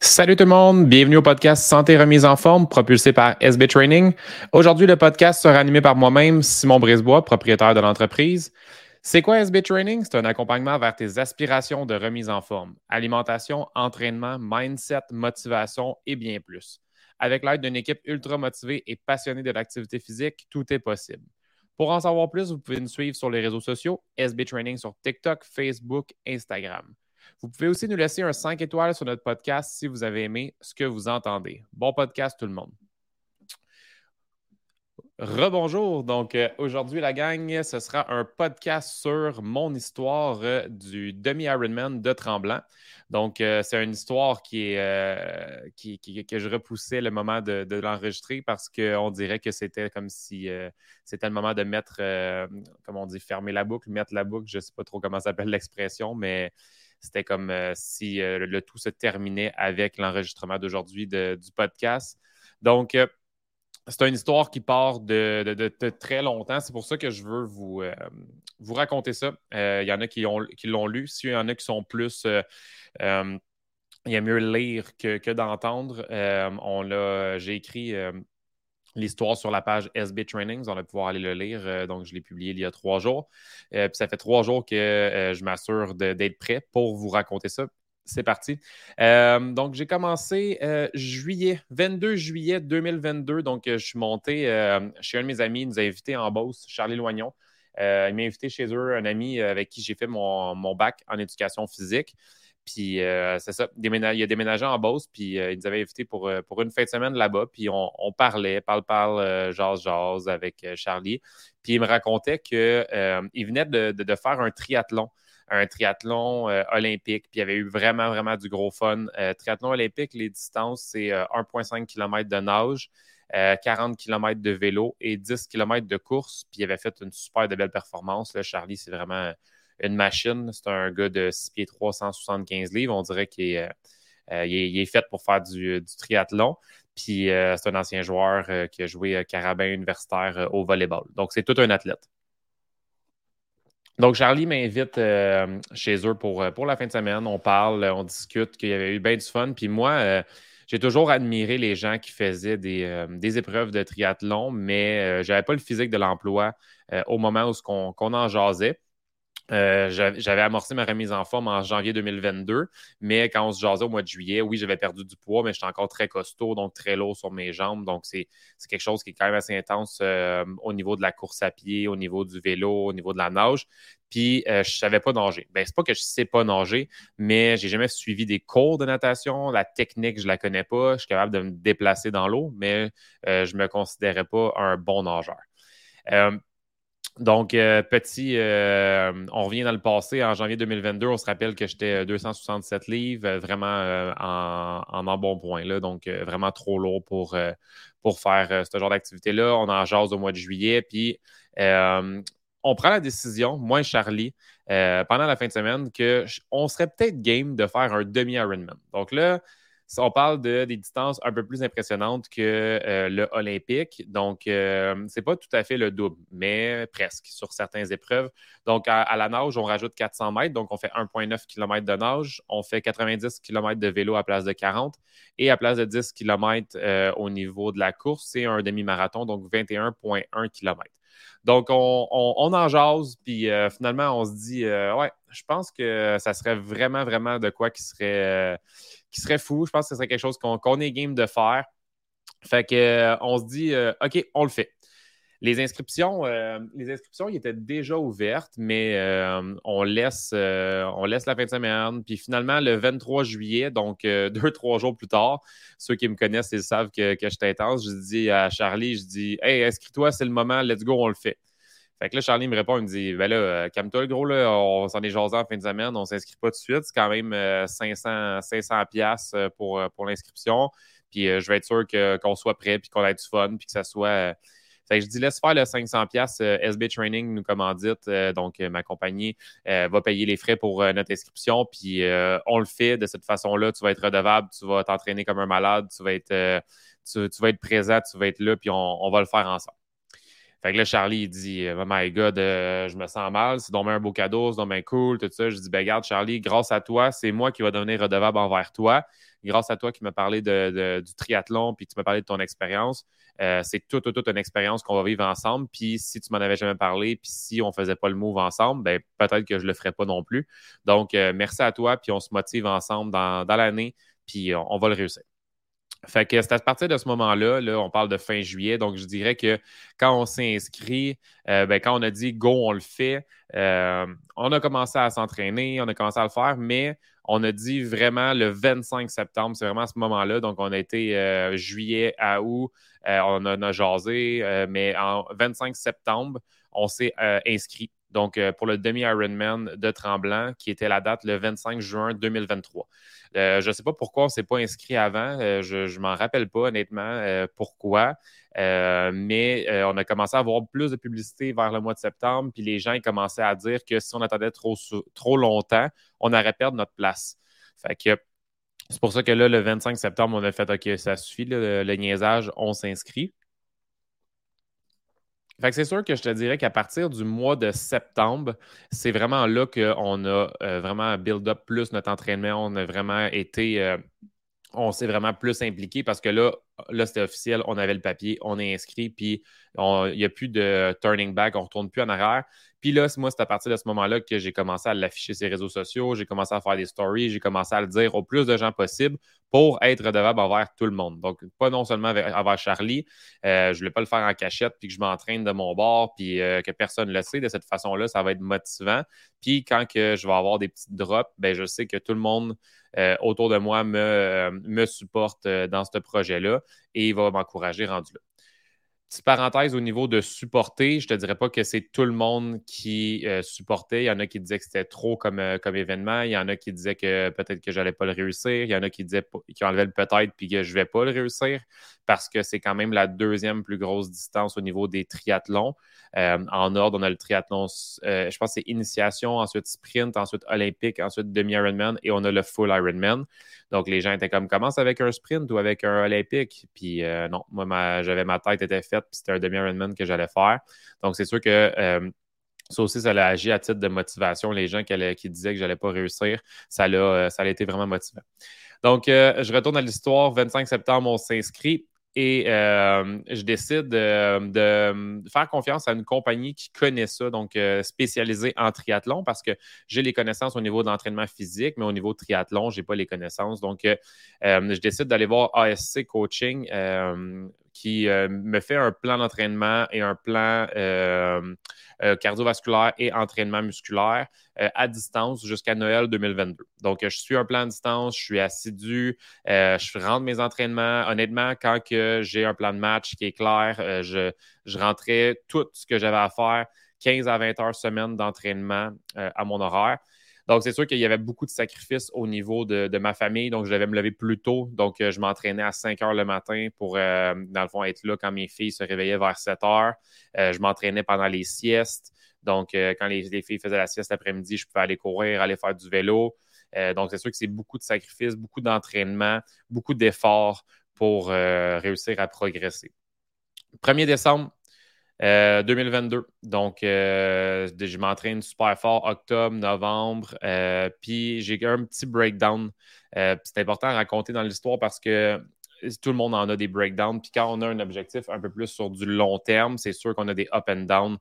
Salut tout le monde, bienvenue au podcast Santé remise en forme propulsé par SB Training. Aujourd'hui, le podcast sera animé par moi-même, Simon Brisebois, propriétaire de l'entreprise. C'est quoi SB Training? C'est un accompagnement vers tes aspirations de remise en forme. Alimentation, entraînement, mindset, motivation et bien plus. Avec l'aide d'une équipe ultra motivée et passionnée de l'activité physique, tout est possible. Pour en savoir plus, vous pouvez nous suivre sur les réseaux sociaux, SB Training sur TikTok, Facebook, Instagram. Vous pouvez aussi nous laisser un 5 étoiles sur notre podcast si vous avez aimé ce que vous entendez. Bon podcast tout le monde. Rebonjour. Donc, euh, aujourd'hui, la gang, ce sera un podcast sur mon histoire euh, du demi-Ironman de Tremblant. Donc, euh, c'est une histoire qui est, que je repoussais le moment de, de l'enregistrer parce qu'on dirait que c'était comme si c'était le moment de mettre, comme on dit, fermer la boucle, mettre la boucle. Je ne sais pas trop comment s'appelle l'expression, mais c'était comme euh, si euh, le tout se terminait avec l'enregistrement d'aujourd'hui du podcast. Donc, euh, c'est une histoire qui part de, très longtemps. C'est pour ça que je veux vous, vous raconter ça. Il y en a qui, qui l'ont lu. S'il y en a qui sont plus. il y a mieux lire que, que d'entendre. J'ai écrit l'histoire sur la page SB Trainings. On va pouvoir aller le lire. Euh, donc, je l'ai publié il y a trois jours. Euh, puis ça fait trois jours que euh, je m'assure d'être prêt pour vous raconter ça. C'est parti. donc, j'ai commencé juillet, 22 juillet 2022. Donc, je suis monté chez un de mes amis, il nous a invités en Beauce, Charlie Loignon. il m'a invité chez eux, un ami avec qui j'ai fait mon, mon, bac en éducation physique. Puis euh, c'est ça, il a déménagé en Beauce, puis euh, il nous avait invité pour, euh, pour une fin de semaine là-bas, puis on, parlait, parle-parle, jase-jase avec Charlie. Puis il me racontait qu'il venait de, faire un triathlon, un triathlon olympique, puis il avait eu vraiment, vraiment du gros fun. triathlon olympique, les distances, c'est 1,5 km de nage. 40 km de vélo et 10 km de course. Puis il avait fait une super de belle performance. Charlie, c'est vraiment une machine. C'est un gars de 6 pieds 375 livres. On dirait qu'il est, euh, est, fait pour faire du, triathlon. Puis euh, c'est un ancien joueur euh, qui a joué carabin universitaire au volleyball. Donc, c'est tout un athlète. Donc, Charlie m'invite chez eux pour, pour la fin de semaine. On parle, on discute, qu'il y avait eu bien du fun. Puis moi, j'ai toujours admiré les gens qui faisaient des, des épreuves de triathlon, mais je n'avais pas le physique de l'emploi au moment où on en jasait. Euh, j'avais amorcé ma remise en forme en janvier 2022, mais quand on se jasait au mois de juillet, oui, j'avais perdu du poids, mais j'étais encore très costaud, donc très lourd sur mes jambes. Donc, c'est quelque chose qui est quand même assez intense euh, au niveau de la course à pied, au niveau du vélo, au niveau de la nage. Puis, euh, je ne savais pas nager. Ben, c'est pas que je ne sais pas nager, mais j'ai jamais suivi des cours de natation. La technique, je ne la connais pas. Je suis capable de me déplacer dans l'eau, mais je ne me considérais pas un bon nageur. Donc, euh, petit, euh, on revient dans le passé. En janvier 2022, on se rappelle que j'étais 267 euh, livres, vraiment en, en, bon point. Là, donc, vraiment trop lourd pour, pour faire ce genre d'activité-là. On en jase au mois de juillet. Puis, on prend la décision, moi et Charlie, pendant la fin de semaine, qu'on serait peut-être game de faire un demi-Ironman. Donc là, on parle de des distances un peu plus impressionnantes que euh, le olympique. Donc, euh, ce n'est pas tout à fait le double, mais presque sur certaines épreuves. Donc, à, la nage, on rajoute 400 mètres. Donc, on fait 1,9 km de nage. On fait 90 km de vélo à place de 40. Et à place de 10 km euh, au niveau de la course, c'est un demi-marathon, donc 21,1 km. Donc, on, en jase, puis finalement, on se dit, ouais, je pense que ça serait vraiment, vraiment de quoi qui serait, qui serait fou. Je pense que ce serait quelque chose qu'on est game de faire. Fait que euh, on se dit euh, OK, on le fait. Les inscriptions, euh, les inscriptions étaient déjà ouvertes, mais on, laisse, on laisse la fin de semaine. Puis finalement, le 23 juillet, donc deux, trois jours plus tard, ceux qui me connaissent, ils savent que, que je suis intense. Je dis à Charlie, je dis Hey, inscris-toi, c'est le moment, let's go, on le fait. Fait que là, Charlie me répond, il me dit Ben là, euh, calme-toi, le gros, là, on s'en est jasé en fin de semaine, on s'inscrit pas tout de suite. C'est quand même 500, euh, 500$ euh, pour, pour l'inscription. Puis je vais être sûr qu'on soit prêt, puis qu'on ait du fun, puis que ça soit. Fait que je dis, laisse faire le 500$ SB Training nous commandite. donc, ma compagnie va payer les frais pour notre inscription. Puis, on le fait de cette façon-là. Tu vas être redevable, tu vas t'entraîner comme un malade, tu vas être, tu, vas être présent, tu vas être là, puis on va le faire ensemble. Fait que là, Charlie, il dit Oh my God, euh, je me sens mal, c'est donc un beau cadeau, c'est donc cool, tout ça. Je dis Ben, garde, Charlie, grâce à toi, c'est moi qui va devenir redevable envers toi. Grâce à toi qui m'as parlé de, du triathlon, puis tu m'as parlé de ton expérience. Euh, c'est toute, toute, une expérience qu'on va vivre ensemble. Puis si tu m'en avais jamais parlé, puis si on faisait pas le move ensemble, ben peut-être que je le ferais pas non plus. Donc, euh, merci à toi, puis on se motive ensemble dans, l'année, puis on va le réussir. Fait que c'est à partir de ce moment-là, là, on parle de fin juillet, donc je dirais que quand on s'est inscrit, euh, ben, quand on a dit go, on le fait, euh, on a commencé à s'entraîner, on a commencé à le faire, mais on a dit vraiment le 25 septembre, c'est vraiment à ce moment-là, donc on a été euh, juillet à août, on a, a jasé, mais en 25 septembre, on s'est inscrit. Donc, pour le demi-Ironman de Tremblant, qui était la date le 25 juin 2023. Euh, je ne sais pas pourquoi on ne s'est pas inscrit avant. Euh, je ne m'en rappelle pas, honnêtement, euh, pourquoi. mais on a commencé à avoir plus de publicité vers le mois de septembre, puis les gens commençaient à dire que si on attendait trop, longtemps, on aurait perdu notre place. Fait c'est pour ça que là, le 25 septembre, on a fait OK, ça suffit, le niaisage, on s'inscrit. Fait que c'est sûr que je te dirais qu'à partir du mois de septembre, c'est vraiment là qu'on a euh, vraiment build up plus notre entraînement. On a vraiment été, euh, on s'est vraiment plus impliqué parce que là, là c'était officiel, on avait le papier, on est inscrit, puis il n'y a plus de turning back, on ne retourne plus en arrière. Puis là, moi, c'est à partir de ce moment-là que j'ai commencé à l'afficher sur les réseaux sociaux, j'ai commencé à faire des stories, j'ai commencé à le dire au plus de gens possible pour être redevable envers tout le monde. Donc, pas non seulement envers Charlie, euh, je ne voulais pas le faire en cachette, puis que je m'entraîne de mon bord, puis euh, que personne ne le sait. De cette façon-là, ça va être motivant. Puis quand que je vais avoir des petites drops, ben, je sais que tout le monde euh, autour de moi me, me supporte dans ce projet-là et il va m'encourager rendu là. Petite parenthèse au niveau de supporter, je ne te dirais pas que c'est tout le monde qui euh, supportait. Il y en a qui disaient que c'était trop comme, euh, comme événement. Il y en a qui disaient que peut-être que je n'allais pas le réussir. Il y en a qui disaient qui enlevaient le peut-être puis que je ne vais pas le réussir parce que c'est quand même la deuxième plus grosse distance au niveau des triathlons. Euh, en ordre, on a le triathlon, je pense que c'est initiation, ensuite sprint, ensuite olympique, ensuite demi-Ironman et on a le full Ironman. Donc les gens étaient comme commence avec un sprint ou avec un olympique. Puis non, moi, j'avais ma tête était faite puis c'était un demi-Ironman que j'allais faire. Donc, c'est sûr que euh, ça aussi, ça a agi à titre de motivation. Les gens qui, disaient que je n'allais pas réussir, ça a, euh, ça a été vraiment motivant. Donc, euh, je retourne à l'histoire. 25 septembre, on s'inscrit. Et je décide de, faire confiance à une compagnie qui connaît ça, donc spécialisée en triathlon, parce que j'ai les connaissances au niveau de l'entraînement physique, mais au niveau triathlon, je n'ai pas les connaissances. Donc, je décide d'aller voir ASC Coaching qui euh, me fait un plan d'entraînement et un plan euh, euh, cardiovasculaire et entraînement musculaire à distance jusqu'à Noël 2022. Donc, je suis un plan à distance, je suis assidu, je rentre mes entraînements. Honnêtement, quand j'ai un plan de match qui est clair, je, je rentrais tout ce que j'avais à faire, 15 à 20 heures semaine d'entraînement à mon horaire. Donc, c'est sûr qu'il y avait beaucoup de sacrifices au niveau de, ma famille. Donc, je devais me lever plus tôt. Donc, euh, je m'entraînais à 5 heures le matin pour, euh, dans le fond, être là quand mes filles se réveillaient vers 7 heures. Euh, je m'entraînais pendant les siestes. Donc, quand les, filles faisaient la sieste l'après-midi, je pouvais aller courir, aller faire du vélo. donc, c'est sûr que c'est beaucoup de sacrifices, beaucoup d'entraînement, beaucoup d'efforts pour réussir à progresser. 1er décembre, 2022. Euh, Donc, euh, je m'entraîne super fort octobre, novembre. Euh, puis j'ai un petit breakdown. c'est important à raconter dans l'histoire parce que tout le monde en a des breakdowns. Puis quand on a un objectif un peu plus sur du long terme, c'est sûr qu'on a des up and down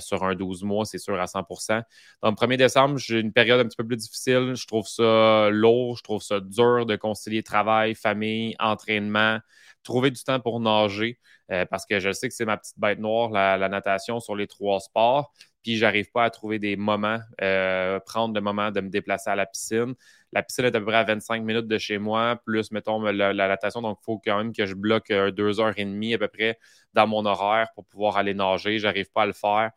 sur un 12 mois, c'est sûr à 100% Donc, 1er décembre, j'ai une période un petit peu plus difficile. Je trouve ça lourd, je trouve ça dur de concilier travail, famille, entraînement, trouver du temps pour nager. Euh, parce que je sais que c'est ma petite bête noire, la, natation sur les trois sports. Puis, j'arrive pas à trouver des moments, euh, prendre le moment de me déplacer à la piscine. La piscine est à peu près à 25 minutes de chez moi, plus, mettons, la, natation. Donc, il faut quand même que je bloque euh, deux heures et demie à peu près dans mon horaire pour pouvoir aller nager. J'arrive pas à le faire.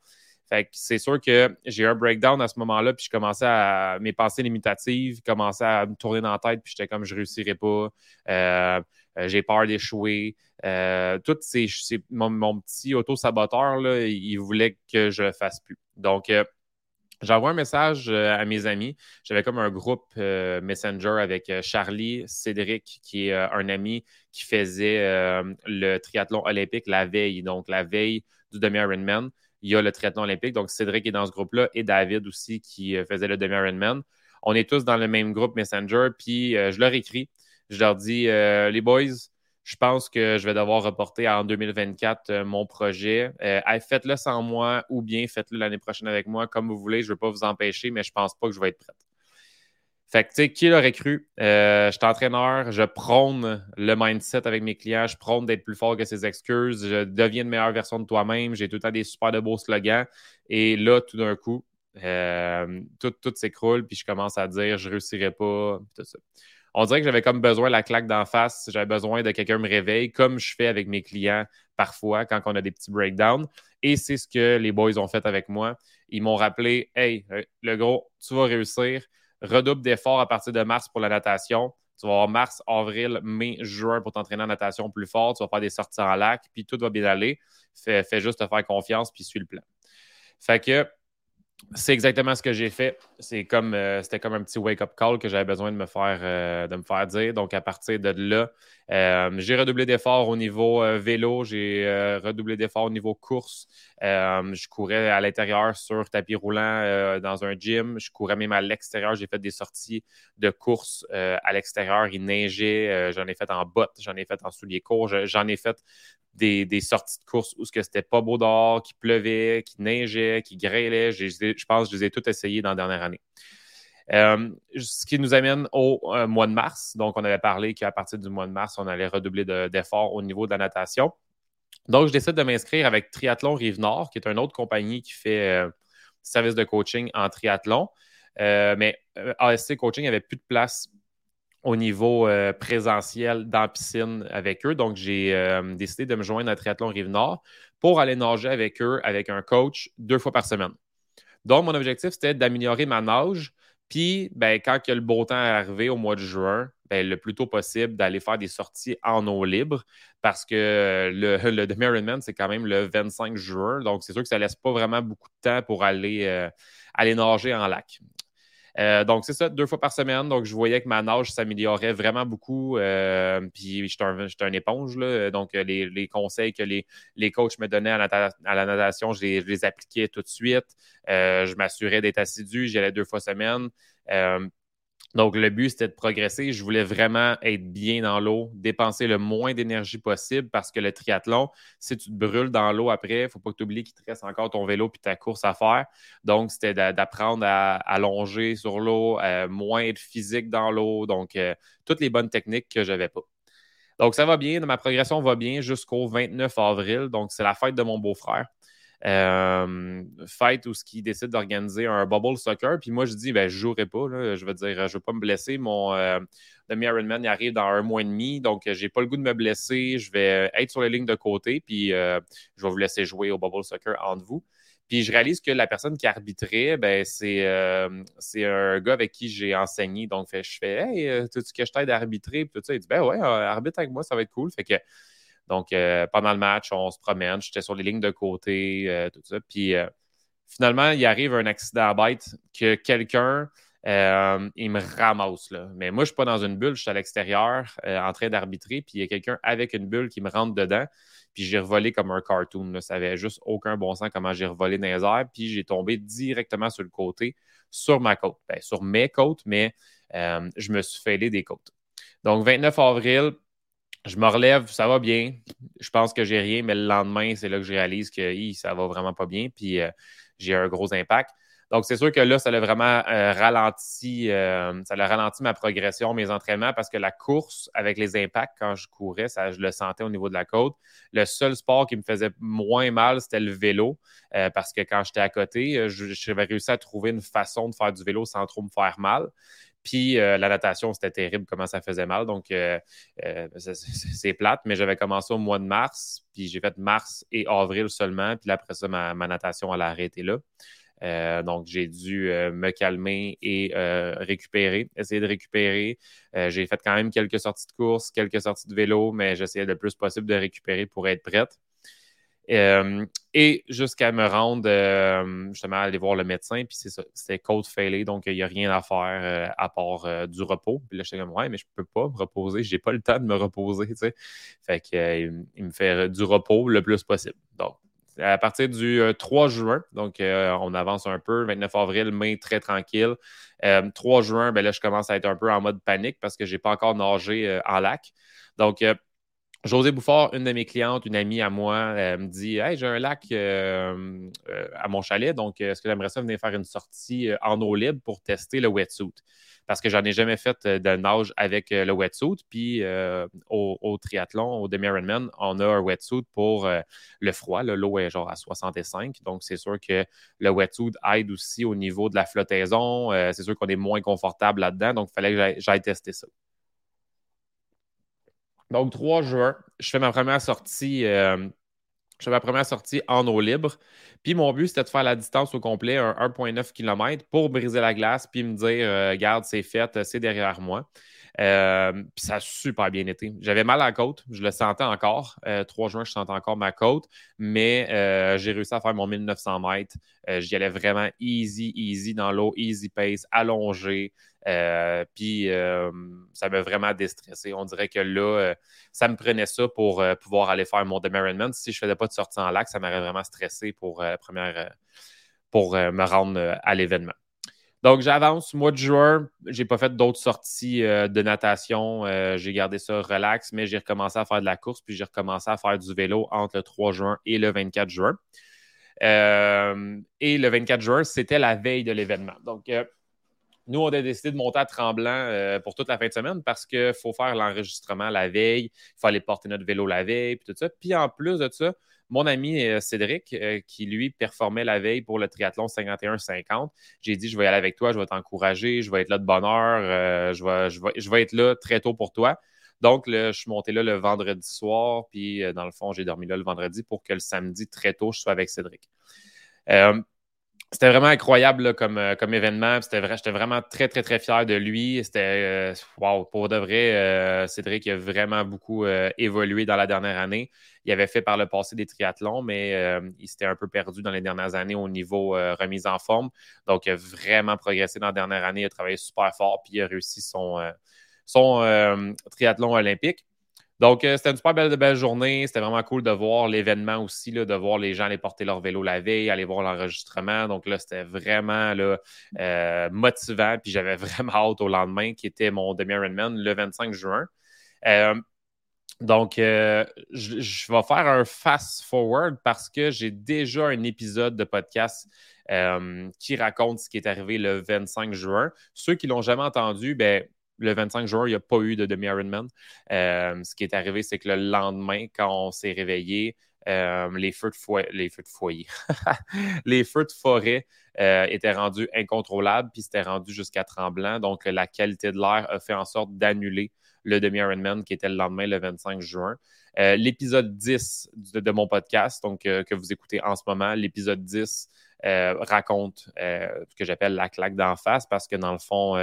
Fait que c'est sûr que j'ai eu un breakdown à ce moment-là, puis je commençais à. Mes pensées limitatives commençaient à me tourner dans la tête, puis j'étais comme je réussirais pas. Euh, j'ai peur d'échouer. Euh, tout ces, mon, petit auto-saboteur, il voulait que je le fasse plus. Donc, euh, J'envoie un message à mes amis. J'avais comme un groupe Messenger avec Charlie, Cédric, qui est un ami qui faisait le triathlon olympique la veille. Donc, la veille du demi-Ironman, il y a le triathlon olympique. Donc, Cédric est dans ce groupe-là et David aussi qui faisait le demi-Ironman. On est tous dans le même groupe Messenger, puis je leur écris. Je leur dis, les boys, je pense que je vais devoir reporter en 2024 euh, mon projet. Euh, faites-le sans moi ou bien faites-le l'année prochaine avec moi, comme vous voulez. Je ne veux pas vous empêcher, mais je ne pense pas que je vais être prête. Fait que, tu sais, qui l'aurait cru? Euh, je suis entraîneur, je prône le mindset avec mes clients, je prône d'être plus fort que ses excuses, je deviens une meilleure version de toi-même, j'ai tout le temps des super de beaux slogans. Et là, tout d'un coup, tout, tout s'écroule, puis je commence à dire je réussirai pas, tout ça on dirait que j'avais comme besoin de la claque d'en face. J'avais besoin de quelqu'un me réveille, comme je fais avec mes clients parfois quand on a des petits breakdowns. Et c'est ce que les boys ont fait avec moi. Ils m'ont rappelé Hey, euh, le gros, tu vas réussir. Redouble d'efforts à partir de mars pour la natation. Tu vas avoir mars, avril, mai, juin pour t'entraîner en natation plus fort. Tu vas faire des sorties en lac, puis tout va bien aller. Fais, juste te faire confiance, puis suis le plan. Fait que c'est exactement ce que j'ai fait. C'est comme euh, c'était comme un petit wake-up call que j'avais besoin de me faire euh, dire. Donc à partir de là, euh, j'ai redoublé d'efforts au niveau vélo, j'ai redoublé d'efforts au niveau course. je courais à l'intérieur sur tapis roulant dans un gym. Je courais même à l'extérieur. J'ai fait des sorties de course à l'extérieur. Il neigeait. j'en ai fait en bottes, j'en ai fait en souliers courts, j'en ai fait des, sorties de course où ce c'était pas beau dehors, qui pleuvait, qui neigeait, qui grêlait. Je, pense que je les ai toutes essayées dans la dernière année. Euh, ce qui nous amène au euh, mois de mars. Donc, on avait parlé qu'à partir du mois de mars, on allait redoubler d'efforts au niveau de la natation. Donc, je décide de m'inscrire avec Triathlon Rive-Nord, qui est une autre compagnie qui fait euh, service de coaching en triathlon. mais ASC Coaching n'avait plus de place au niveau euh, présentiel dans la piscine avec eux. Donc, j'ai euh, décidé de me joindre à Triathlon Rive-Nord pour aller nager avec eux, avec un coach, deux fois par semaine. Donc, mon objectif, c'était d'améliorer ma nage. Puis, ben, quand le beau temps est arrivé au mois de juin, ben, le plus tôt possible d'aller faire des sorties en eau libre parce que le, le demi-Ironman, c'est quand même le 25 juin. Donc, c'est sûr que ça ne laisse pas vraiment beaucoup de temps pour aller, euh, aller nager en lac. Euh, donc, c'est ça, deux fois par semaine. Donc, je voyais que ma nage s'améliorait vraiment beaucoup. Euh, puis, j'étais un, éponge. Là. Donc, les, conseils que les, les, coachs me donnaient à, la natation, je les, appliquais tout de suite. Euh, je m'assurais d'être assidu. J'y allais deux fois semaine. Donc, le but, c'était de progresser. Je voulais vraiment être bien dans l'eau, dépenser le moins d'énergie possible parce que le triathlon, si tu te brûles dans l'eau après, il ne faut pas que tu oublies qu'il te reste encore ton vélo puis ta course à faire. Donc, c'était d'apprendre à, allonger sur l'eau, euh, moins être physique dans l'eau. Donc, euh, toutes les bonnes techniques que je n'avais pas. Donc, ça va bien. Ma progression va bien jusqu'au 29 avril. Donc, c'est la fête de mon beau-frère. Euh, fête où ce qui décide d'organiser un bubble soccer. Puis moi, je dis, ben, je jouerai pas. Je veux dire, je ne veux pas me blesser. Mon euh, demi-Ironman arrive dans un mois et demi. Donc, je n'ai pas le goût de me blesser. Je vais être sur les lignes de côté. Puis, euh, je vais vous laisser jouer au bubble soccer entre vous. Puis je réalise que la personne qui arbitrait, ben, c'est, un gars avec qui j'ai enseigné. Donc, je fais Hey, tu que je t'aide à arbitrer? Puis tout ça. Il dit Ben ouais, arbitre avec moi, ça va être cool. Fait que donc, euh, pendant le match, on se promène. J'étais sur les lignes de côté, euh, tout ça. Puis, euh, finalement, il arrive un accident à bête que quelqu'un, il me ramasse. Là. Mais moi, je ne suis pas dans une bulle, je suis à l'extérieur en train d'arbitrer. Puis, il y a quelqu'un avec une bulle qui me rentre dedans. Puis, j'ai revolé comme un cartoon. Là. Ça n'avait juste aucun bon sens comment j'ai revolé dans les airs. Puis, j'ai tombé directement sur le côté, sur ma côte. Ben, sur mes côtes, mais je me suis fêlé des côtes. Donc, 29 avril, je me relève, ça va bien. Je pense que j'ai rien, mais le lendemain, c'est là que je réalise que ça va vraiment pas bien, puis euh, j'ai un gros impact. Donc, c'est sûr que là, ça a vraiment euh, ralenti, euh, ça a ralenti ma progression, mes entraînements, parce que la course avec les impacts, quand je courais, ça, je le sentais au niveau de la côte. Le seul sport qui me faisait moins mal, c'était le vélo, parce que quand j'étais à côté, j'avais réussi à trouver une façon de faire du vélo sans trop me faire mal. Puis euh, la natation, c'était terrible comment ça faisait mal. Donc, euh, euh, c'est plate, mais j'avais commencé au mois de mars, puis j'ai fait mars et avril seulement. Puis après ça, ma, natation, elle a arrêté là. donc, j'ai dû me calmer et récupérer, essayer de récupérer. j'ai fait quand même quelques sorties de course, quelques sorties de vélo, mais j'essayais le plus possible de récupérer pour être prête. Euh, et jusqu'à me rendre euh, justement aller voir le médecin, puis c'est ça, c'était cold failé, donc il n'y a rien à faire euh, à part du repos. Puis là, j'étais comme, ouais, mais je peux pas me reposer, j'ai pas le temps de me reposer, tu sais. Fait qu'il il me fait du repos le plus possible. Donc, à partir du 3 juin, donc on avance un peu, 29 avril, mai, très tranquille. 3 juin, ben là, je commence à être un peu en mode panique parce que je n'ai pas encore nagé en lac. Donc, José Bouffard, une de mes clientes, une amie à moi, me dit Hey, j'ai un lac à mon chalet, donc est-ce que j'aimerais ça venir faire une sortie en eau libre pour tester le wetsuit? parce que j'en ai jamais fait euh, de nage avec euh, le wetsuit. Puis euh, au, triathlon, au demi-Ironman, on a un wetsuit pour le froid. L'eau est genre à 65. Donc, c'est sûr que le wetsuit aide aussi au niveau de la flottaison. c'est sûr qu'on est moins confortable là-dedans. Donc, il fallait que j'aille tester ça. Donc, 3 juin, je fais ma première sortie. je fais ma première sortie en eau libre. Puis mon but, c'était de faire la distance au complet, un 1,9 km, pour briser la glace, puis me dire, euh, regarde, c'est fait, c'est derrière moi. Euh, puis ça a super bien été. J'avais mal à la côte, je le sentais encore. 3 euh, juin, je sentais encore ma côte, mais j'ai réussi à faire mon 1900 mètres. J'y allais vraiment easy, easy dans l'eau, easy pace, allongé. Euh, puis euh, ça m'a vraiment déstressé. On dirait que là, euh, ça me prenait ça pour pouvoir aller faire mon demi Si je ne faisais pas de sortie en lac, ça m'aurait vraiment stressé pour, première, pour me rendre à l'événement. Donc, j'avance. Mois de juin, je n'ai pas fait d'autres sorties de natation. j'ai gardé ça relax, mais j'ai recommencé à faire de la course, puis j'ai recommencé à faire du vélo entre le 3 juin et le 24 juin. et le 24 juin, c'était la veille de l'événement. Donc, nous, on a décidé de monter à Tremblant euh, pour toute la fin de semaine parce qu'il faut faire l'enregistrement la veille, il faut aller porter notre vélo la veille, puis tout ça. Puis en plus de ça, mon ami euh, Cédric, euh, qui lui performait la veille pour le triathlon 51-50, j'ai dit Je vais aller avec toi, je vais t'encourager, je vais être là de bonne heure, je, vais, être là très tôt pour toi. Donc, je suis monté là le vendredi soir, puis dans le fond, j'ai dormi là le vendredi pour que le samedi, très tôt, je sois avec Cédric c'était vraiment incroyable comme, euh, comme événement. J'étais vraiment très, très, très fier de lui. C'était, euh, pour de vrai, euh, Cédric a vraiment beaucoup évolué dans la dernière année. Il avait fait par le passé des triathlons, mais il s'était un peu perdu dans les dernières années au niveau remise en forme. Donc, il a vraiment progressé dans la dernière année. Il a travaillé super fort, puis il a réussi son triathlon olympique. Donc, euh, c'était une super belle, journée. C'était vraiment cool de voir l'événement aussi, là, de voir les gens aller porter leur vélo la veille, aller voir l'enregistrement. Donc là, c'était vraiment là, euh, motivant. Puis j'avais vraiment hâte au lendemain, qui était mon demi-Ironman le 25 juin. Euh, donc, je, je, vais faire un fast-forward parce que j'ai déjà un épisode de podcast qui raconte ce qui est arrivé le 25 juin. Ceux qui l'ont jamais entendu, ben, le 25 juin, il n'y a pas eu de demi-Ironman. Euh, ce qui est arrivé, c'est que le lendemain, quand on s'est réveillé, euh, les, feux de foyer, les feux de forêt euh, étaient rendus incontrôlables, puis c'était rendu jusqu'à Tremblant. Donc, la qualité de l'air a fait en sorte d'annuler le demi-Ironman qui était le lendemain, le 25 juin. l'épisode 10 de, mon podcast, donc que vous écoutez en ce moment, l'épisode 10 raconte ce que j'appelle la claque d'en face parce que dans le fond,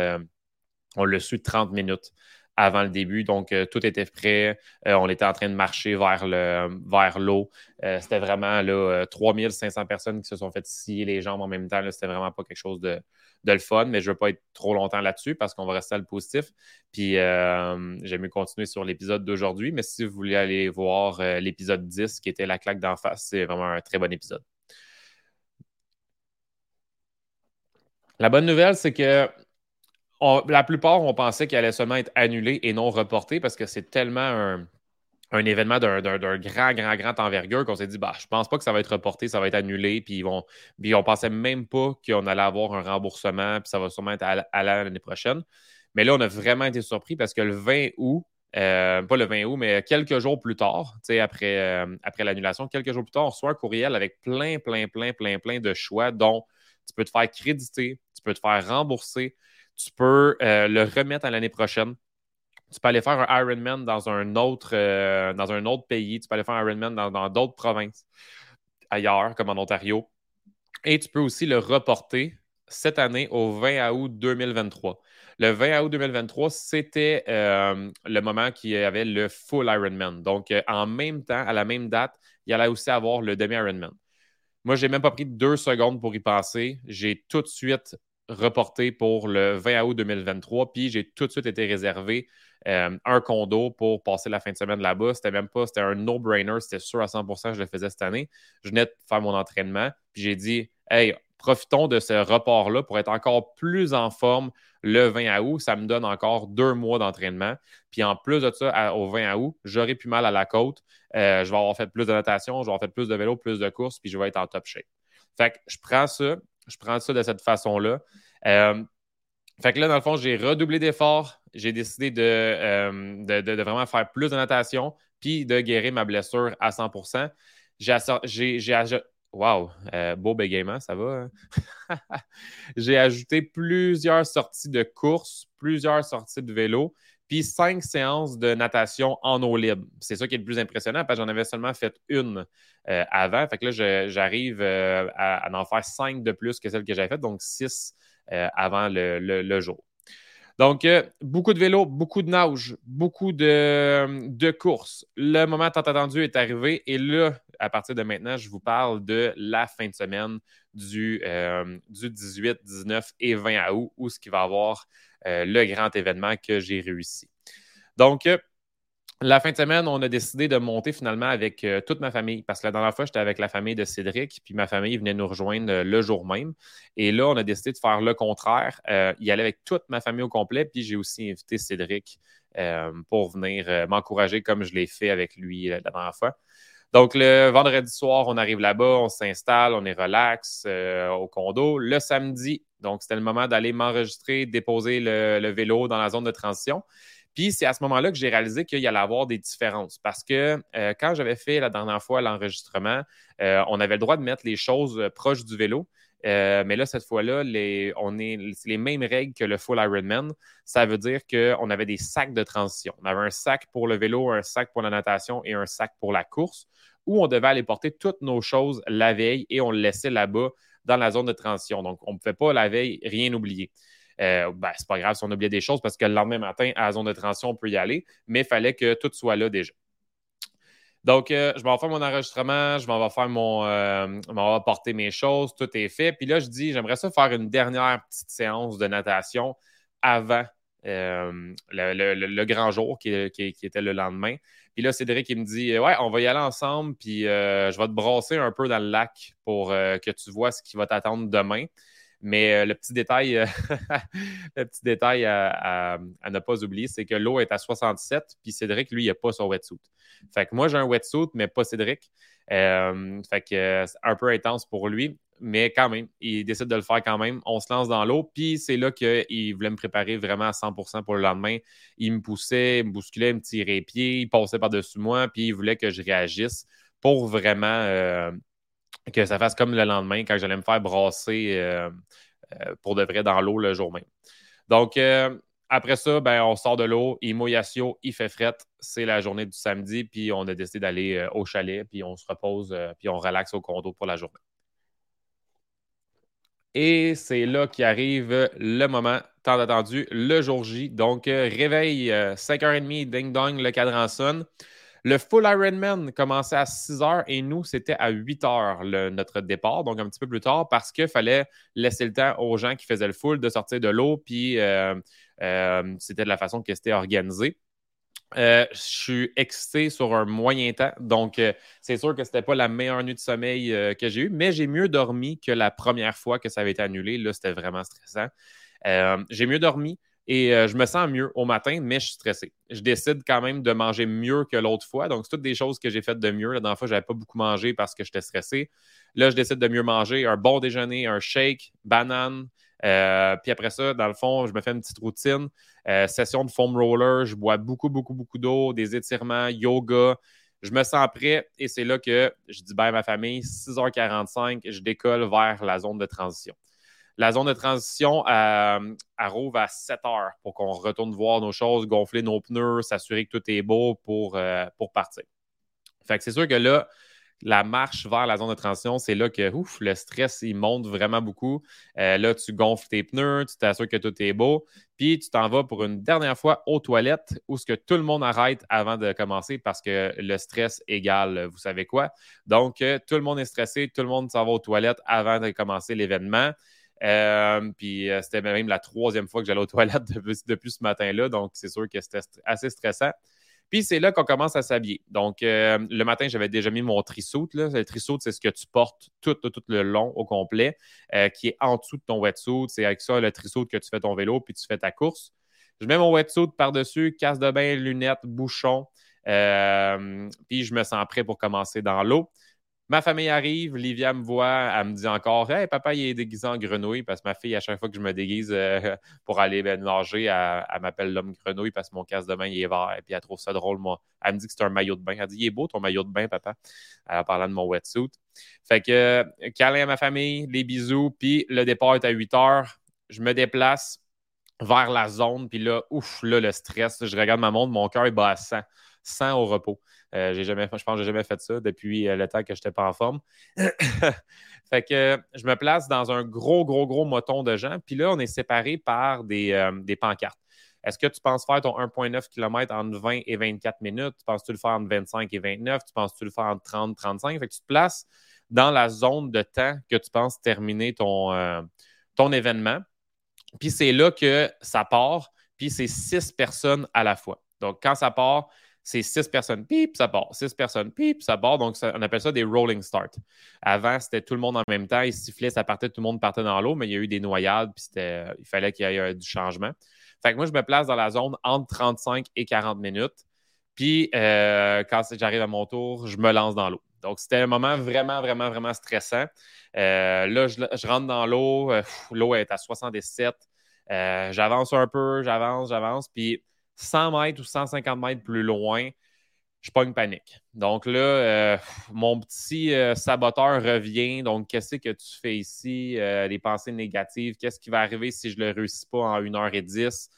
on l'a su 30 minutes avant le début. Donc, euh, tout était prêt. Euh, on était en train de marcher vers le l'eau. Euh, c'était vraiment là, 3500 personnes qui se sont fait scier les jambes en même temps. C'était vraiment pas quelque chose de, le fun, mais je ne veux pas être trop longtemps là-dessus parce qu'on va rester à le positif. Puis, j'ai mieux continuer sur l'épisode d'aujourd'hui. Mais si vous voulez aller voir l'épisode 10 qui était la claque d'en face, c'est vraiment un très bon épisode. La bonne nouvelle, c'est que la plupart, on pensait qu'il allait seulement être annulé et non reporté parce que c'est tellement un, événement d'un grand, grand, grand envergure qu'on s'est dit, bah, je pense pas que ça va être reporté, ça va être annulé. Puis, ils vont, puis pensait même pas qu'on allait avoir un remboursement, puis ça va sûrement être à, l'année prochaine. Mais là, on a vraiment été surpris parce que le 20 août, euh, pas le 20 août, mais quelques jours plus tard, après, euh, après l'annulation, quelques jours plus tard, on reçoit un courriel avec plein, plein, plein, plein, plein de choix dont tu peux te faire créditer, tu peux te faire rembourser, tu peux euh, le remettre à l'année prochaine. Tu peux aller faire un Ironman dans un autre, euh, dans un autre pays. Tu peux aller faire un Ironman dans d'autres provinces ailleurs, comme en Ontario. Et tu peux aussi le reporter cette année au 20 août 2023. Le 20 août 2023, c'était euh, le moment qu'il y avait le full Ironman. Donc, en même temps, à la même date, il allait aussi avoir le demi-Ironman. Moi, je n'ai même pas pris deux secondes pour y penser. J'ai tout de suite reporté pour le 20 août 2023, puis j'ai tout de suite été réservé euh, un condo pour passer la fin de semaine là-bas. C'était même pas, c'était un no-brainer, c'était sûr à 100% je le faisais cette année. Je venais de faire mon entraînement, puis j'ai dit, hey, profitons de ce report-là pour être encore plus en forme le 20 août. Ça me donne encore deux mois d'entraînement. Puis en plus de ça, au 20 août, j'aurai plus mal à la côte. Euh, je vais avoir fait plus de natation, je vais avoir fait plus de vélo, plus de courses, puis je vais être en top shape. Fait que je prends ça, je prends ça de cette façon-là. Euh, fait que là, dans le fond, j'ai redoublé d'efforts. J'ai décidé euh, de, de, vraiment faire plus de natation puis de guérir ma blessure à 100% J'ai. Wow, euh, beau bégaiement, ça va. Hein? j'ai ajouté plusieurs sorties de course, plusieurs sorties de vélo, puis cinq séances de natation en eau libre. C'est ça qui est le plus impressionnant parce que j'en avais seulement fait une euh, avant. Fait que là, j'arrive à, à, en faire cinq de plus que celle que j'avais faite, donc six euh, avant le, jour. Donc, euh, beaucoup de vélo, beaucoup de nage, beaucoup de, de courses. Le moment tant attendu est arrivé et là, à partir de maintenant, je vous parle de la fin de semaine du, euh, du 18, 19 et 20 août où ce qui va avoir le grand événement que j'ai réussi. Donc, la fin de semaine, on a décidé de monter finalement avec euh, toute ma famille parce que la dernière fois, j'étais avec la famille de Cédric, puis ma famille venait nous rejoindre euh, le jour même. Et là, on a décidé de faire le contraire. Euh, y avec toute ma famille au complet, puis j'ai aussi invité Cédric pour venir m'encourager comme je l'ai fait avec lui la dernière fois. Donc, le vendredi soir, on arrive là-bas, on s'installe, on est relax au condo. Le samedi, donc c'était le moment d'aller m'enregistrer, déposer le, vélo dans la zone de transition. Puis c'est à ce moment-là que j'ai réalisé qu'il y allait avoir des différences parce que euh, quand j'avais fait la dernière fois l'enregistrement, euh, on avait le droit de mettre les choses euh, proches du vélo. Mais là, cette fois-là, les, c'est les mêmes règles que le full Ironman. Ça veut dire qu'on avait des sacs de transition. On avait un sac pour le vélo, un sac pour la natation et un sac pour la course où on devait aller porter toutes nos choses la veille et on le laissait là-bas dans la zone de transition. Donc, on ne pouvait pas la veille rien oublier. Euh, ben, pas grave si on oubliait des choses parce que le lendemain matin, à la zone de transition, on peut y aller, mais il fallait que tout soit là déjà. Donc, euh, je vais faire mon enregistrement, je vais faire mon. Euh, je vais porter mes choses, tout est fait. Puis là, je dis, j'aimerais ça faire une dernière petite séance de natation avant le, grand jour qui, était le lendemain. Puis là, Cédric, il me dit Ouais, on va y aller ensemble, puis je vais te brasser un peu dans le lac pour que tu vois ce qui va t'attendre demain. Mais euh, le petit détail, euh, le petit détail à, ne pas oublier, c'est que l'eau est à 67, puis Cédric, lui, il n'a pas son wetsuit. Fait que moi, j'ai un wetsuit, mais pas Cédric. Euh, fait que c'est un peu intense pour lui, mais quand même, il décide de le faire quand même. On se lance dans l'eau, puis c'est là qu'il voulait me préparer vraiment à 100% pour le lendemain. Il me poussait, il me bousculait, me tirait les pieds, il passait par-dessus moi, puis il voulait que je réagisse pour vraiment que ça fasse comme le lendemain quand j'allais me faire brasser euh, euh, pour de vrai dans l'eau le jour même. Donc, euh, après ça, ben, on sort de l'eau, il mouille il fait fret. C'est la journée du samedi, puis on a décidé d'aller au chalet, puis on se repose, puis on relaxe au condo pour la journée. Et c'est là qu'arrive le moment tant attendu, le jour J. Donc, réveil, 5h30, ding-dong, le cadran sonne. Le full Ironman commençait à 6 heures et nous, c'était à 8 heures notre départ, donc un petit peu plus tard, parce qu'il fallait laisser le temps aux gens qui faisaient le full de sortir de l'eau, puis euh, euh, c'était de la façon que c'était organisé. Euh, je suis excité sur un moyen temps, donc c'est sûr que ce n'était pas la meilleure nuit de sommeil que j'ai eue, mais j'ai mieux dormi que la première fois que ça avait été annulé. Là, c'était vraiment stressant. j'ai mieux dormi. Et euh, je me sens mieux au matin, mais je suis stressé. Je décide quand même de manger mieux que l'autre fois. Donc, c'est toutes des choses que j'ai faites de mieux. La dernière fois, je n'avais pas beaucoup mangé parce que j'étais stressé. Là, je décide de mieux manger. Un bon déjeuner, un shake, banane. Euh, puis après ça, dans le fond, je me fais une petite routine. Euh, session de foam roller. Je bois beaucoup, beaucoup, beaucoup d'eau, des étirements, yoga. Je me sens prêt et c'est là que je dis bye à ma famille. 6h45, je décolle vers la zone de transition. La zone de transition, euh, elle rouvre à 7 heures pour qu'on retourne voir nos choses, gonfler nos pneus, s'assurer que tout est beau pour, euh, pour partir. Fait c'est sûr que là, la marche vers la zone de transition, c'est là que ouf, le stress, il monte vraiment beaucoup. Euh, là, tu gonfles tes pneus, tu t'assures que tout est beau, puis tu t'en vas pour une dernière fois aux toilettes où ce que tout le monde arrête avant de commencer parce que le stress égale, vous savez quoi? Donc, tout le monde est stressé, tout le monde s'en va aux toilettes avant de commencer l'événement. Puis c'était même la troisième fois que j'allais aux toilettes depuis ce matin-là. Donc, c'est sûr que c'était assez stressant. Puis c'est là qu'on commence à s'habiller. Donc, euh, le matin, j'avais déjà mis mon trissout. Le trissout, c'est ce que tu portes tout, le long au complet, euh, qui est en dessous de ton wetsuit. C'est avec ça le trissout que tu fais ton vélo, puis tu fais ta course. Je mets mon wetsuit par-dessus, casse de bain, lunettes, bouchon. Euh, puis je me sens prêt pour commencer dans l'eau. Ma famille arrive, Livia me voit, elle me dit encore Hey, papa, il est déguisé en grenouille parce que ma fille, à chaque fois que je me déguise euh, pour aller ben, nager, elle, m'appelle l'homme grenouille parce que mon casse de bain il est vert et puis elle trouve ça drôle. Moi. Elle me dit que c'est un maillot de bain. Elle dit Il est beau ton maillot de bain, papa, en parlant de mon wetsuit. Fait que câlin à ma famille, les bisous, puis le départ est à 8 heures. Je me déplace vers la zone, puis là, ouf, là, le stress. Je regarde ma montre, mon cœur est bas à 100, 100 au repos. Euh, j'ai jamais, je pense que j'ai jamais fait ça depuis euh, le temps que je n'étais pas en forme. fait que je me place dans un gros, gros, gros moton de gens. Puis là, on est séparés par des, euh, des pancartes. Est-ce que tu penses faire ton 1,9 km en 20 et 24 minutes? Tu penses-tu le faire entre 25 et 29? Tu penses-tu le faire en 30 35? Fait que tu te places dans la zone de temps que tu penses terminer ton, ton événement. Puis c'est là que ça part. Puis c'est six personnes à la fois. Donc, quand ça part, c'est six personnes, pip, ça part. Six personnes, pip, ça part. Donc, on appelle ça des rolling starts. Avant, c'était tout le monde en même temps. Ils sifflaient, ça partait, tout le monde partait dans l'eau, mais il y a eu des noyades, puis il fallait qu'il y ait euh, du changement. Fait que moi, je me place dans la zone entre 35 et 40 minutes. Puis, euh, quand j'arrive à mon tour, je me lance dans l'eau. Donc, c'était un moment vraiment, vraiment, vraiment stressant. Euh, là, je, rentre dans l'eau. l'eau est à 77. j'avance un peu, j'avance, j'avance. Puis, 100 mètres ou 150 mètres plus loin, je pas une panique. Donc là, euh, mon petit euh, saboteur revient. Donc, qu'est-ce que tu fais ici? Euh, les pensées négatives. Qu'est-ce qui va arriver si je ne le réussis pas en 1h10?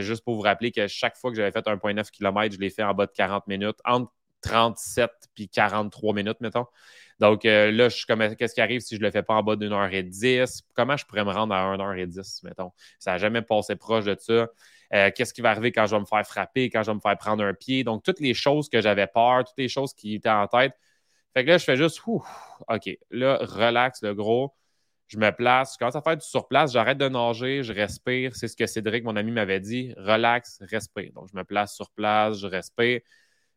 juste pour vous rappeler que chaque fois que j'avais fait 1,9 km, je l'ai fait en bas de 40 minutes, entre 37 puis 43 minutes, mettons. Donc là, je comme, qu'est-ce qui arrive si je ne le fais pas en bas d'une heure et 10? Comment je pourrais me rendre à 1h10, mettons? Ça n'a jamais passé proche de ça. Euh, qu'est-ce qui va arriver quand je vais me faire frapper, quand je vais me faire prendre un pied. Donc, toutes les choses que j'avais peur, toutes les choses qui étaient en tête. Fait que là, je fais juste, OK, là, relax, le gros. Je me place, je commence à faire du surplace, j'arrête de nager, je respire. C'est ce que Cédric, mon ami, m'avait dit. Relax, respire. Donc, je me place sur place, je respire.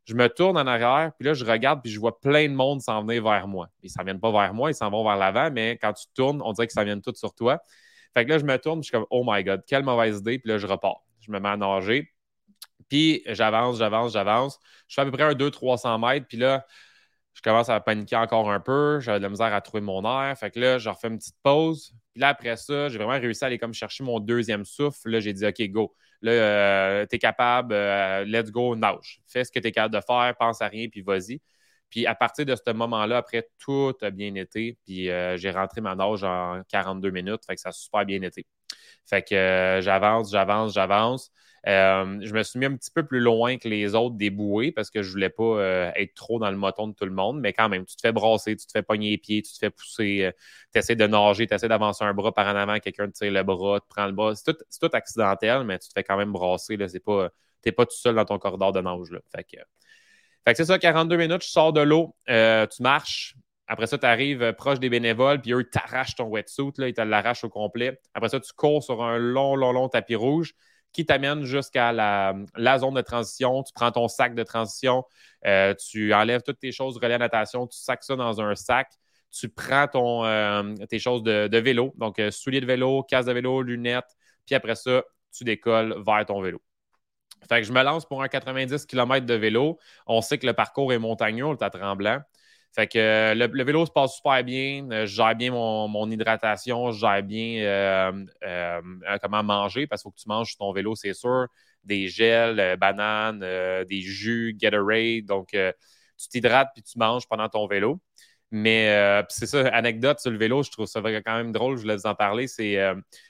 Je me tourne en arrière, puis là, je regarde, puis je vois plein de monde s'en venir vers moi. Ils ne s'en viennent pas vers moi, ils s'en vont vers l'avant, mais quand tu tournes, on dirait que ça vient tout sur toi. Fait que là, je me tourne, je suis comme, oh my God, quelle mauvaise idée, puis là, je repars je me mets à nager. Puis j'avance, j'avance, j'avance. Je fais à peu près un 200-300 mètres. Puis là, je commence à paniquer encore un peu. J'ai de la misère à trouver mon air. Fait que là, je refais une petite pause. Puis là, après ça, j'ai vraiment réussi à aller comme chercher mon deuxième souffle. Là, j'ai dit, OK, go. Là, euh, tu es capable, euh, let's go, nage. Fais ce que tu es capable de faire, pense à rien, puis vas-y. Puis à partir de ce moment-là, après, tout a bien été. Puis euh, j'ai rentré ma nage en 42 minutes. Fait que ça a super bien été. Fait que euh, j'avance, j'avance, j'avance. Euh, je me suis mis un petit peu plus loin que les autres des bouées parce que je voulais pas euh, être trop dans le moton de tout le monde, mais quand même, tu te fais brasser, tu te fais pogner les pieds, tu te fais pousser, tu essaies de nager, tu essaies d'avancer un bras par en avant, quelqu'un te tire le bras, te prend le bras. C'est tout, accidentel, mais tu te fais quand même brasser. Tu n'es pas tout seul dans ton corridor de nage. Là. Fait que, fait que c'est ça, 42 minutes, tu sors de l'eau, tu marches, après ça, tu arrives euh, proche des bénévoles, puis eux, t'arrachent ton wetsuit, là, ils te l'arrachent au complet. Après ça, tu cours sur un long, long, long tapis rouge qui t'amène jusqu'à la, zone de transition. Tu prends ton sac de transition, euh, tu enlèves toutes tes choses relais à natation, tu sacs ça dans un sac. Tu prends euh, tes choses de, vélo, donc souliers de vélo, casse de vélo, lunettes, puis après ça, tu décolles vers ton vélo. Fait que je me lance pour un 90 km de vélo. On sait que le parcours est montagneux, on est à Tremblant. Fait que euh, le, vélo se passe super bien. Euh, je gère bien mon, hydratation, je gère bien euh, comment manger parce qu'il faut que tu manges sur ton vélo, c'est sûr. Des gels, bananes, des jus, Gatorade. Donc, tu t'hydrates puis tu manges pendant ton vélo. Mais c'est ça, anecdote sur le vélo, je trouve ça quand même drôle, je voulais vous en parler. C'est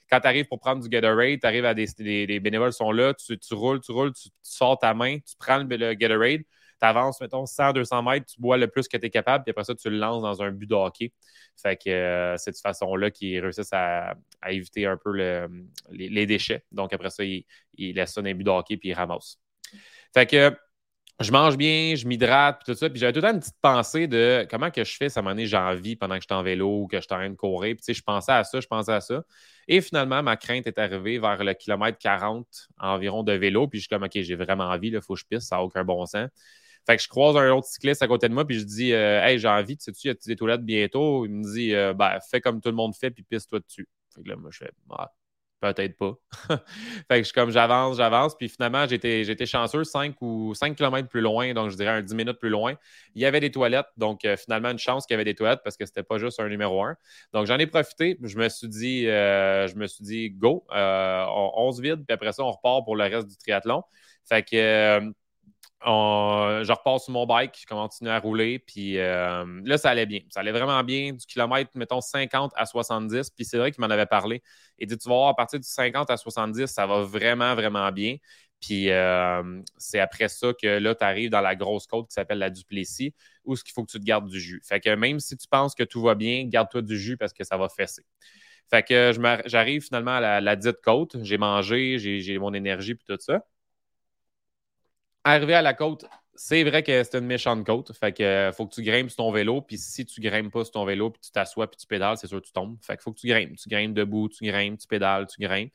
quand tu arrives pour prendre du Gatorade, tu arrives à des. Les, bénévoles sont là, tu, roules, tu roules, tu, sors ta main, tu prends le Gatorade tu avances, mettons, 100, 200 mètres, tu bois le plus que tu es capable, puis après ça, tu le lances dans un but de hockey. Fait que euh, c'est de cette façon-là qu'ils réussissent à, éviter un peu les, déchets. Donc après ça, ils, laissent ça dans un but de puis ils ramassent. Fait que je mange bien, je m'hydrate, puis tout ça. Puis j'avais tout le temps une petite pensée de comment que je fais, ça m'en est, j'ai envie pendant que je suis en vélo ou que je suis en train de courir. Puis tu sais, je pensais à ça, je pensais à ça. Et finalement, ma crainte est arrivée vers le kilomètre 40 environ de vélo. Puis je suis comme, OK, j'ai vraiment envie, il faut que je pisse, ça n'a aucun bon sens. Fait que je croise un autre cycliste à côté de moi, puis je dis, euh, Hey, j'ai envie, tu sais-tu, y a des toilettes bientôt? Il me dit, euh, ben, fais comme tout le monde fait, puis pisse-toi dessus. Fait que là, moi, je fais, ah, Peut-être pas. fait que je suis comme j'avance, j'avance. Puis finalement, j'étais chanceux 5 ou 5 km plus loin, donc je dirais un 10 minutes plus loin. Il y avait des toilettes. Donc euh, finalement, une chance qu'il y avait des toilettes parce que c'était pas juste un numéro 1. Donc j'en ai profité. Je me suis dit, euh, je me suis dit, go, on, on, se vide, puis après ça, on repart pour le reste du triathlon. Fait que je repars sur mon bike, je continue à rouler, puis euh, là, ça allait bien. Ça allait vraiment bien, du kilomètre, mettons 50 à 70. Puis c'est vrai qu'il m'en avait parlé. Il dit Tu vas voir, à partir du 50 à 70, ça va vraiment, vraiment bien. Puis euh, c'est après ça que là, tu arrives dans la grosse côte qui s'appelle la Duplessis, où ce qu'il faut que tu te gardes du jus. Fait que même si tu penses que tout va bien, garde-toi du jus parce que ça va fesser. Fait que j'arrive finalement à la, la dite côte. J'ai mangé, j'ai mon énergie, puis tout ça. Arrivé à la côte, c'est vrai que c'est une méchante côte. Fait que euh, faut que tu grimpes sur ton vélo. Puis si tu grimpes pas sur ton vélo, puis tu t'assois, puis tu pédales, c'est sûr que tu tombes. Fait que faut que tu grimpes. Tu grimpes debout, tu grimpes, tu pédales, tu grimpes.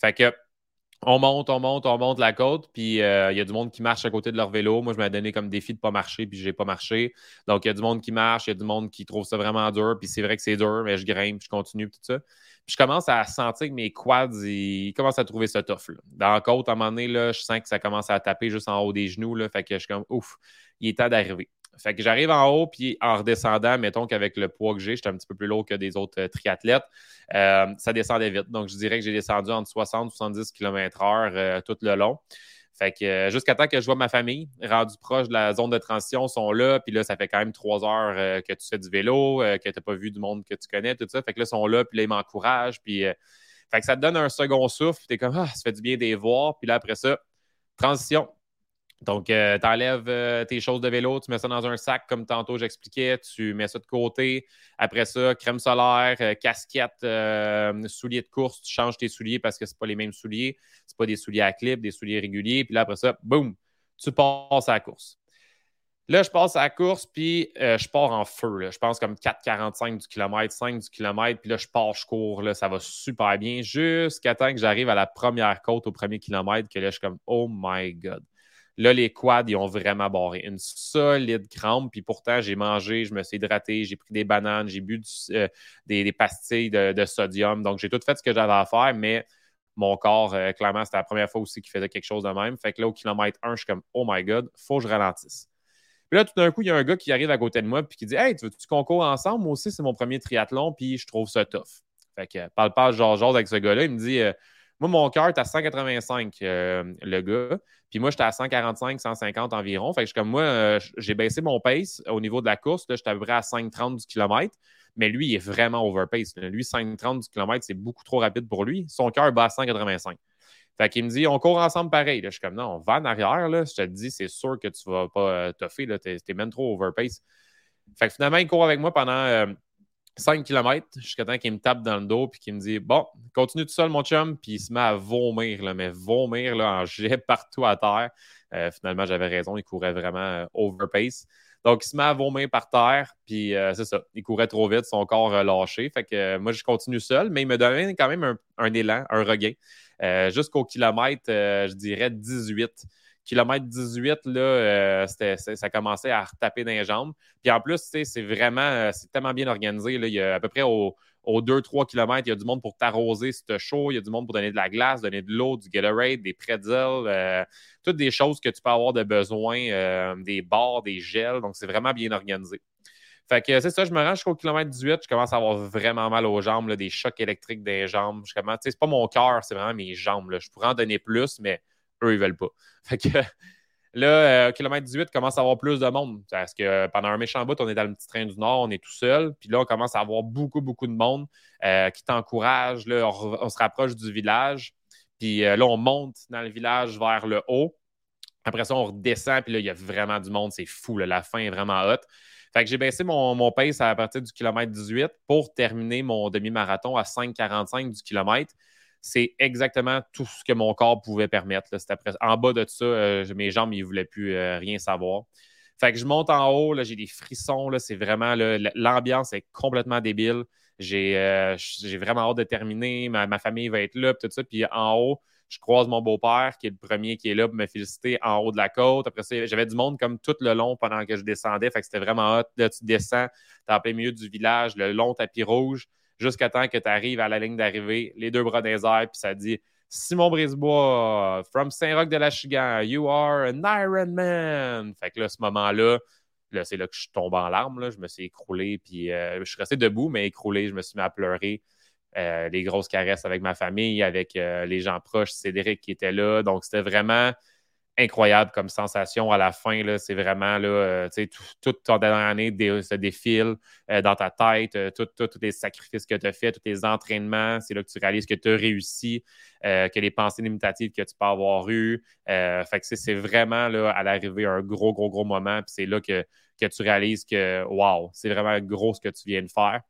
Fait que on monte, on monte, on monte la côte, puis euh, il y a du monde qui marche à côté de leur vélo. Moi, je m'ai donné comme défi de ne pas marcher, puis je n'ai pas marché. Donc, il y a du monde qui marche, il y a du monde qui trouve ça vraiment dur, puis c'est vrai que c'est dur, mais je grimpe, je continue, tout ça. Puis je commence à sentir que mes quads, ils, commencent à trouver ce tough. Dans la côte, à un moment donné, là, je sens que ça commence à taper juste en haut des genoux. Là, fait que je suis comme, ouf, il est temps d'arriver. Fait que j'arrive en haut, puis en redescendant, mettons qu'avec le poids que j'ai, j'étais un petit peu plus lourd que des autres euh, triathlètes, euh, ça descendait vite. Donc, je dirais que j'ai descendu entre 60 et 70 km/h tout le long. Fait que euh, jusqu'à temps que je vois ma famille rendu proche de la zone de transition, sont là, puis là, ça fait quand même trois heures que tu fais du vélo, que tu n'as pas vu du monde que tu connais, tout ça. Fait que là, ils sont là, puis là, ils m'encouragent, puis fait que ça te donne un second souffle, puis tu es comme, ah, ça fait du bien de les voir, puis là, après ça, transition, donc, euh, tu enlèves euh, tes choses de vélo, tu mets ça dans un sac, comme tantôt j'expliquais, tu mets ça de côté. Après ça, crème solaire, euh, casquette, souliers de course, tu changes tes souliers parce que ce pas les mêmes souliers. Ce pas des souliers à clip, des souliers réguliers. Puis là, après ça, boum, tu passes à la course. Là, je passe à la course, puis je pars en feu. Je pense comme 4,45 du kilomètre, 5 du kilomètre, puis là, je pars, je cours, là, ça va super bien, jusqu'à temps que j'arrive à la première côte au premier kilomètre, que là, je suis comme, oh my God. Là, les quads, ils ont vraiment barré. Une solide crampe. Puis pourtant, j'ai mangé, je me suis hydraté, j'ai pris des bananes, j'ai bu euh, des, pastilles de, sodium. Donc, j'ai tout fait ce que j'avais à faire, mais mon corps, euh, clairement, c'était la première fois aussi qu'il faisait quelque chose de même. Fait que là, au kilomètre 1, je suis comme, oh my God, faut que je ralentisse. Puis là, tout d'un coup, il y a un gars qui arrive à côté de moi puis qui dit Hey, tu veux-tu concours ensemble? Moi aussi, c'est mon premier triathlon, puis je trouve ça tough. Fait que, parle pas genre avec ce gars-là. Il me dit euh, Moi, mon cœur est à 185, le gars. Puis moi, j'étais à 145, 150 environ. Fait que comme moi, euh, j'ai baissé mon pace au niveau de la course. Là, j'étais à peu près à 5,30 du kilomètre. Mais lui, il est vraiment overpace. Lui, 5,30 du kilomètre, c'est beaucoup trop rapide pour lui. Son cœur bat à 185. Fait qu'il me dit, on court ensemble pareil. je suis comme, non, on va en arrière. Là. Je te dis, c'est sûr que tu vas pas euh, toffer. Tu es, même trop overpace. Fait que finalement, il court avec moi pendant euh, 5 km jusqu'à temps qu'il me tape dans le dos puis qu'il me dit Bon, continue tout seul, mon chum. Puis il se met à vomir, là, mais vomir là, en jet partout à terre. Euh, finalement, j'avais raison, il courait vraiment euh, overpace. Donc, il se met à vomir par terre, puis euh, c'est ça. Il courait trop vite, son corps lâché. Fait que moi, je continue seul, mais il me donnait quand même un, un élan, un regain. Jusqu'au kilomètre, je dirais 18 kilomètre 18, là, euh, ça commençait à retaper dans les jambes. Puis en plus, c'est vraiment, euh, c'est tellement bien organisé. Il y a à peu près aux au 2-3 km, il y a du monde pour t'arroser si tu chaud, il y a du monde pour donner de la glace, donner de l'eau, du Gatorade, des pretzels, euh, toutes des choses que tu peux avoir de besoin, des bars, des gels. Donc, c'est vraiment bien organisé. Fait que c'est ça, je me rends jusqu'au kilomètre 18, je commence à avoir vraiment mal aux jambes, des chocs électriques les jambes. Je commence, c'est pas mon cœur, c'est vraiment mes jambes. Je pourrais en donner plus, mais eux, ils veulent pas. Fait que là, euh, kilomètre 18 commence à avoir plus de monde. Parce que pendant un méchant bout, on est dans le petit train du Nord, on est tout seul. Puis là, on commence à avoir beaucoup, beaucoup de monde euh, qui t'encourage. Là, on, se rapproche du village. Puis euh, là, on monte dans le village vers le haut. Après ça, on redescend. Puis là, il y a vraiment du monde. C'est fou. La fin est vraiment hot. Fait que j'ai baissé mon, mon, pace à partir du kilomètre 18 pour terminer mon demi-marathon à 5,45 du kilomètre c'est exactement tout ce que mon corps pouvait permettre. En bas de ça, euh, mes jambes, ne voulaient plus euh, rien savoir. Fait que je monte en haut, j'ai des frissons, c'est vraiment, l'ambiance est complètement débile. Euh, j'ai vraiment hâte de terminer, ma, famille va être là, tout ça. Puis en haut, je croise mon beau-père, qui est le premier qui est là pour me féliciter en haut de la côte. Après ça, j'avais du monde comme tout le long pendant que je descendais. Fait que c'était vraiment hot. Là, tu descends, tu es en plein milieu du village, le long tapis rouge, jusqu'à temps que tu arrives à la ligne d'arrivée, les deux bras les airs, puis ça dit Simon Brisebois, from Saint-Roch de la Chigan, you are an Iron Man. Fait que là, ce moment-là, là, c'est là que je tombé en larmes. Je me suis écroulé, puis euh, je suis resté debout, mais écroulé. Je me suis mis à pleurer. Euh, les grosses caresses avec ma famille, avec euh, les gens proches, Cédric qui était là. Donc, c'était vraiment incroyable comme sensation à la fin. C'est vraiment, euh, tout, toute ton dernière année se défile dans ta tête, tous les sacrifices que tu as faits, tous tes entraînements. C'est là que tu réalises que tu as réussi, que les pensées limitatives que tu peux avoir eues. fait c'est vraiment là, à l'arrivée un gros, gros, gros moment. Puis c'est là que, que tu réalises que, wow, c'est vraiment gros ce que tu viens de faire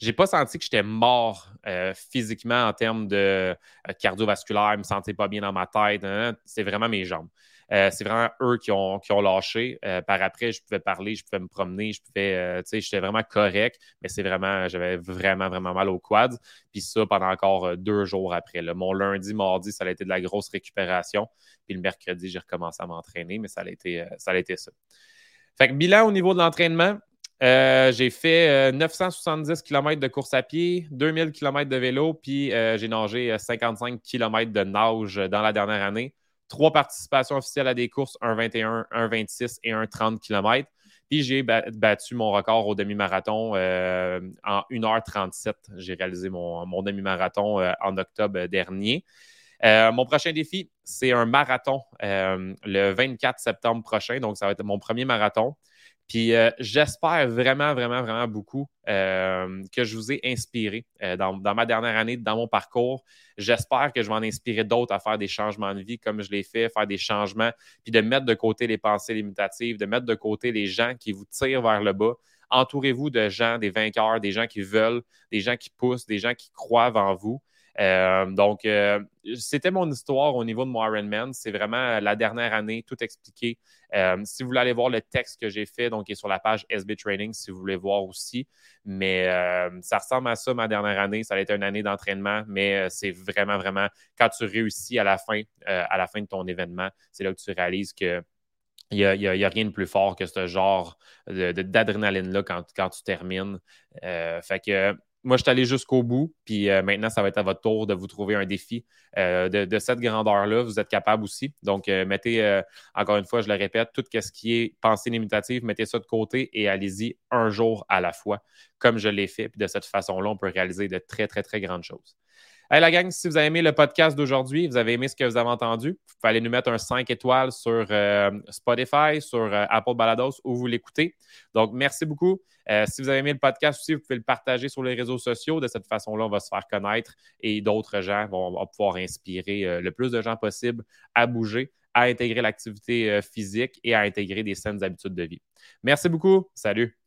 j'ai pas senti que j'étais mort euh, physiquement en termes de euh, cardiovasculaire, je me sentais pas bien dans ma tête. Hein, c'est vraiment mes jambes. Euh, c'est vraiment eux qui ont, qui ont lâché. par après, je pouvais parler, je pouvais me promener, je pouvais, tu sais, j'étais vraiment correct, mais c'est vraiment, j'avais vraiment, vraiment mal au quad. Puis ça pendant encore deux jours après. Mon lundi, mardi, ça a été de la grosse récupération. Puis le mercredi, j'ai recommencé à m'entraîner, mais ça a été ça. A été ça. Fait que bilan au niveau de l'entraînement, euh, j'ai fait 970 euh, km de course à pied, 2000 km de vélo, puis euh, j'ai nagé 55 km de nage dans la dernière année. Trois participations officielles à des courses, un 21, un 26 et un 30 km. Puis j'ai battu mon record au demi-marathon en 1h37. J'ai réalisé mon, mon demi-marathon en octobre dernier. mon prochain défi, c'est un marathon le 24 septembre prochain. Donc, ça va être mon premier marathon. Puis euh, j'espère vraiment, vraiment, vraiment beaucoup euh, que je vous ai inspiré euh, dans, ma dernière année, dans mon parcours. J'espère que je vais en inspirer d'autres à faire des changements de vie comme je l'ai fait, faire des changements, puis de mettre de côté les pensées limitatives, de mettre de côté les gens qui vous tirent vers le bas. Entourez-vous de gens, des vainqueurs, des gens qui veulent, des gens qui poussent, des gens qui croient en vous. Euh, donc, euh, c'était mon histoire au niveau de mon Ironman. C'est vraiment la dernière année, tout expliqué. Euh, si vous voulez aller voir le texte que j'ai fait, donc il est sur la page SB Training si vous voulez voir aussi. Mais ça ressemble à ça ma dernière année. Ça a été une année d'entraînement, mais c'est vraiment, vraiment quand tu réussis à la fin, à la fin de ton événement, c'est là que tu réalises que il n'y a, rien de plus fort que ce genre d'adrénaline-là quand, tu termines. fait que moi, je suis allé jusqu'au bout, puis euh, maintenant, ça va être à votre tour de vous trouver un défi euh, de, cette grandeur-là. Vous êtes capable aussi. Donc, euh, mettez, encore une fois, je le répète, tout ce qui est pensée limitative, mettez ça de côté et allez-y un jour à la fois, comme je l'ai fait. Puis de cette façon-là, on peut réaliser de très, très, très grandes choses. Hey la gang, si vous avez aimé le podcast d'aujourd'hui, vous avez aimé ce que vous avez entendu, vous pouvez aller nous mettre un 5 étoiles sur euh, Spotify, sur euh, Apple Balados où vous l'écoutez. Donc, merci beaucoup. Euh, si vous avez aimé le podcast aussi, vous pouvez le partager sur les réseaux sociaux. De cette façon-là, on va se faire connaître et d'autres gens vont, vont pouvoir inspirer le plus de gens possible à bouger, à intégrer l'activité physique et à intégrer des saines habitudes de vie. Merci beaucoup. Salut.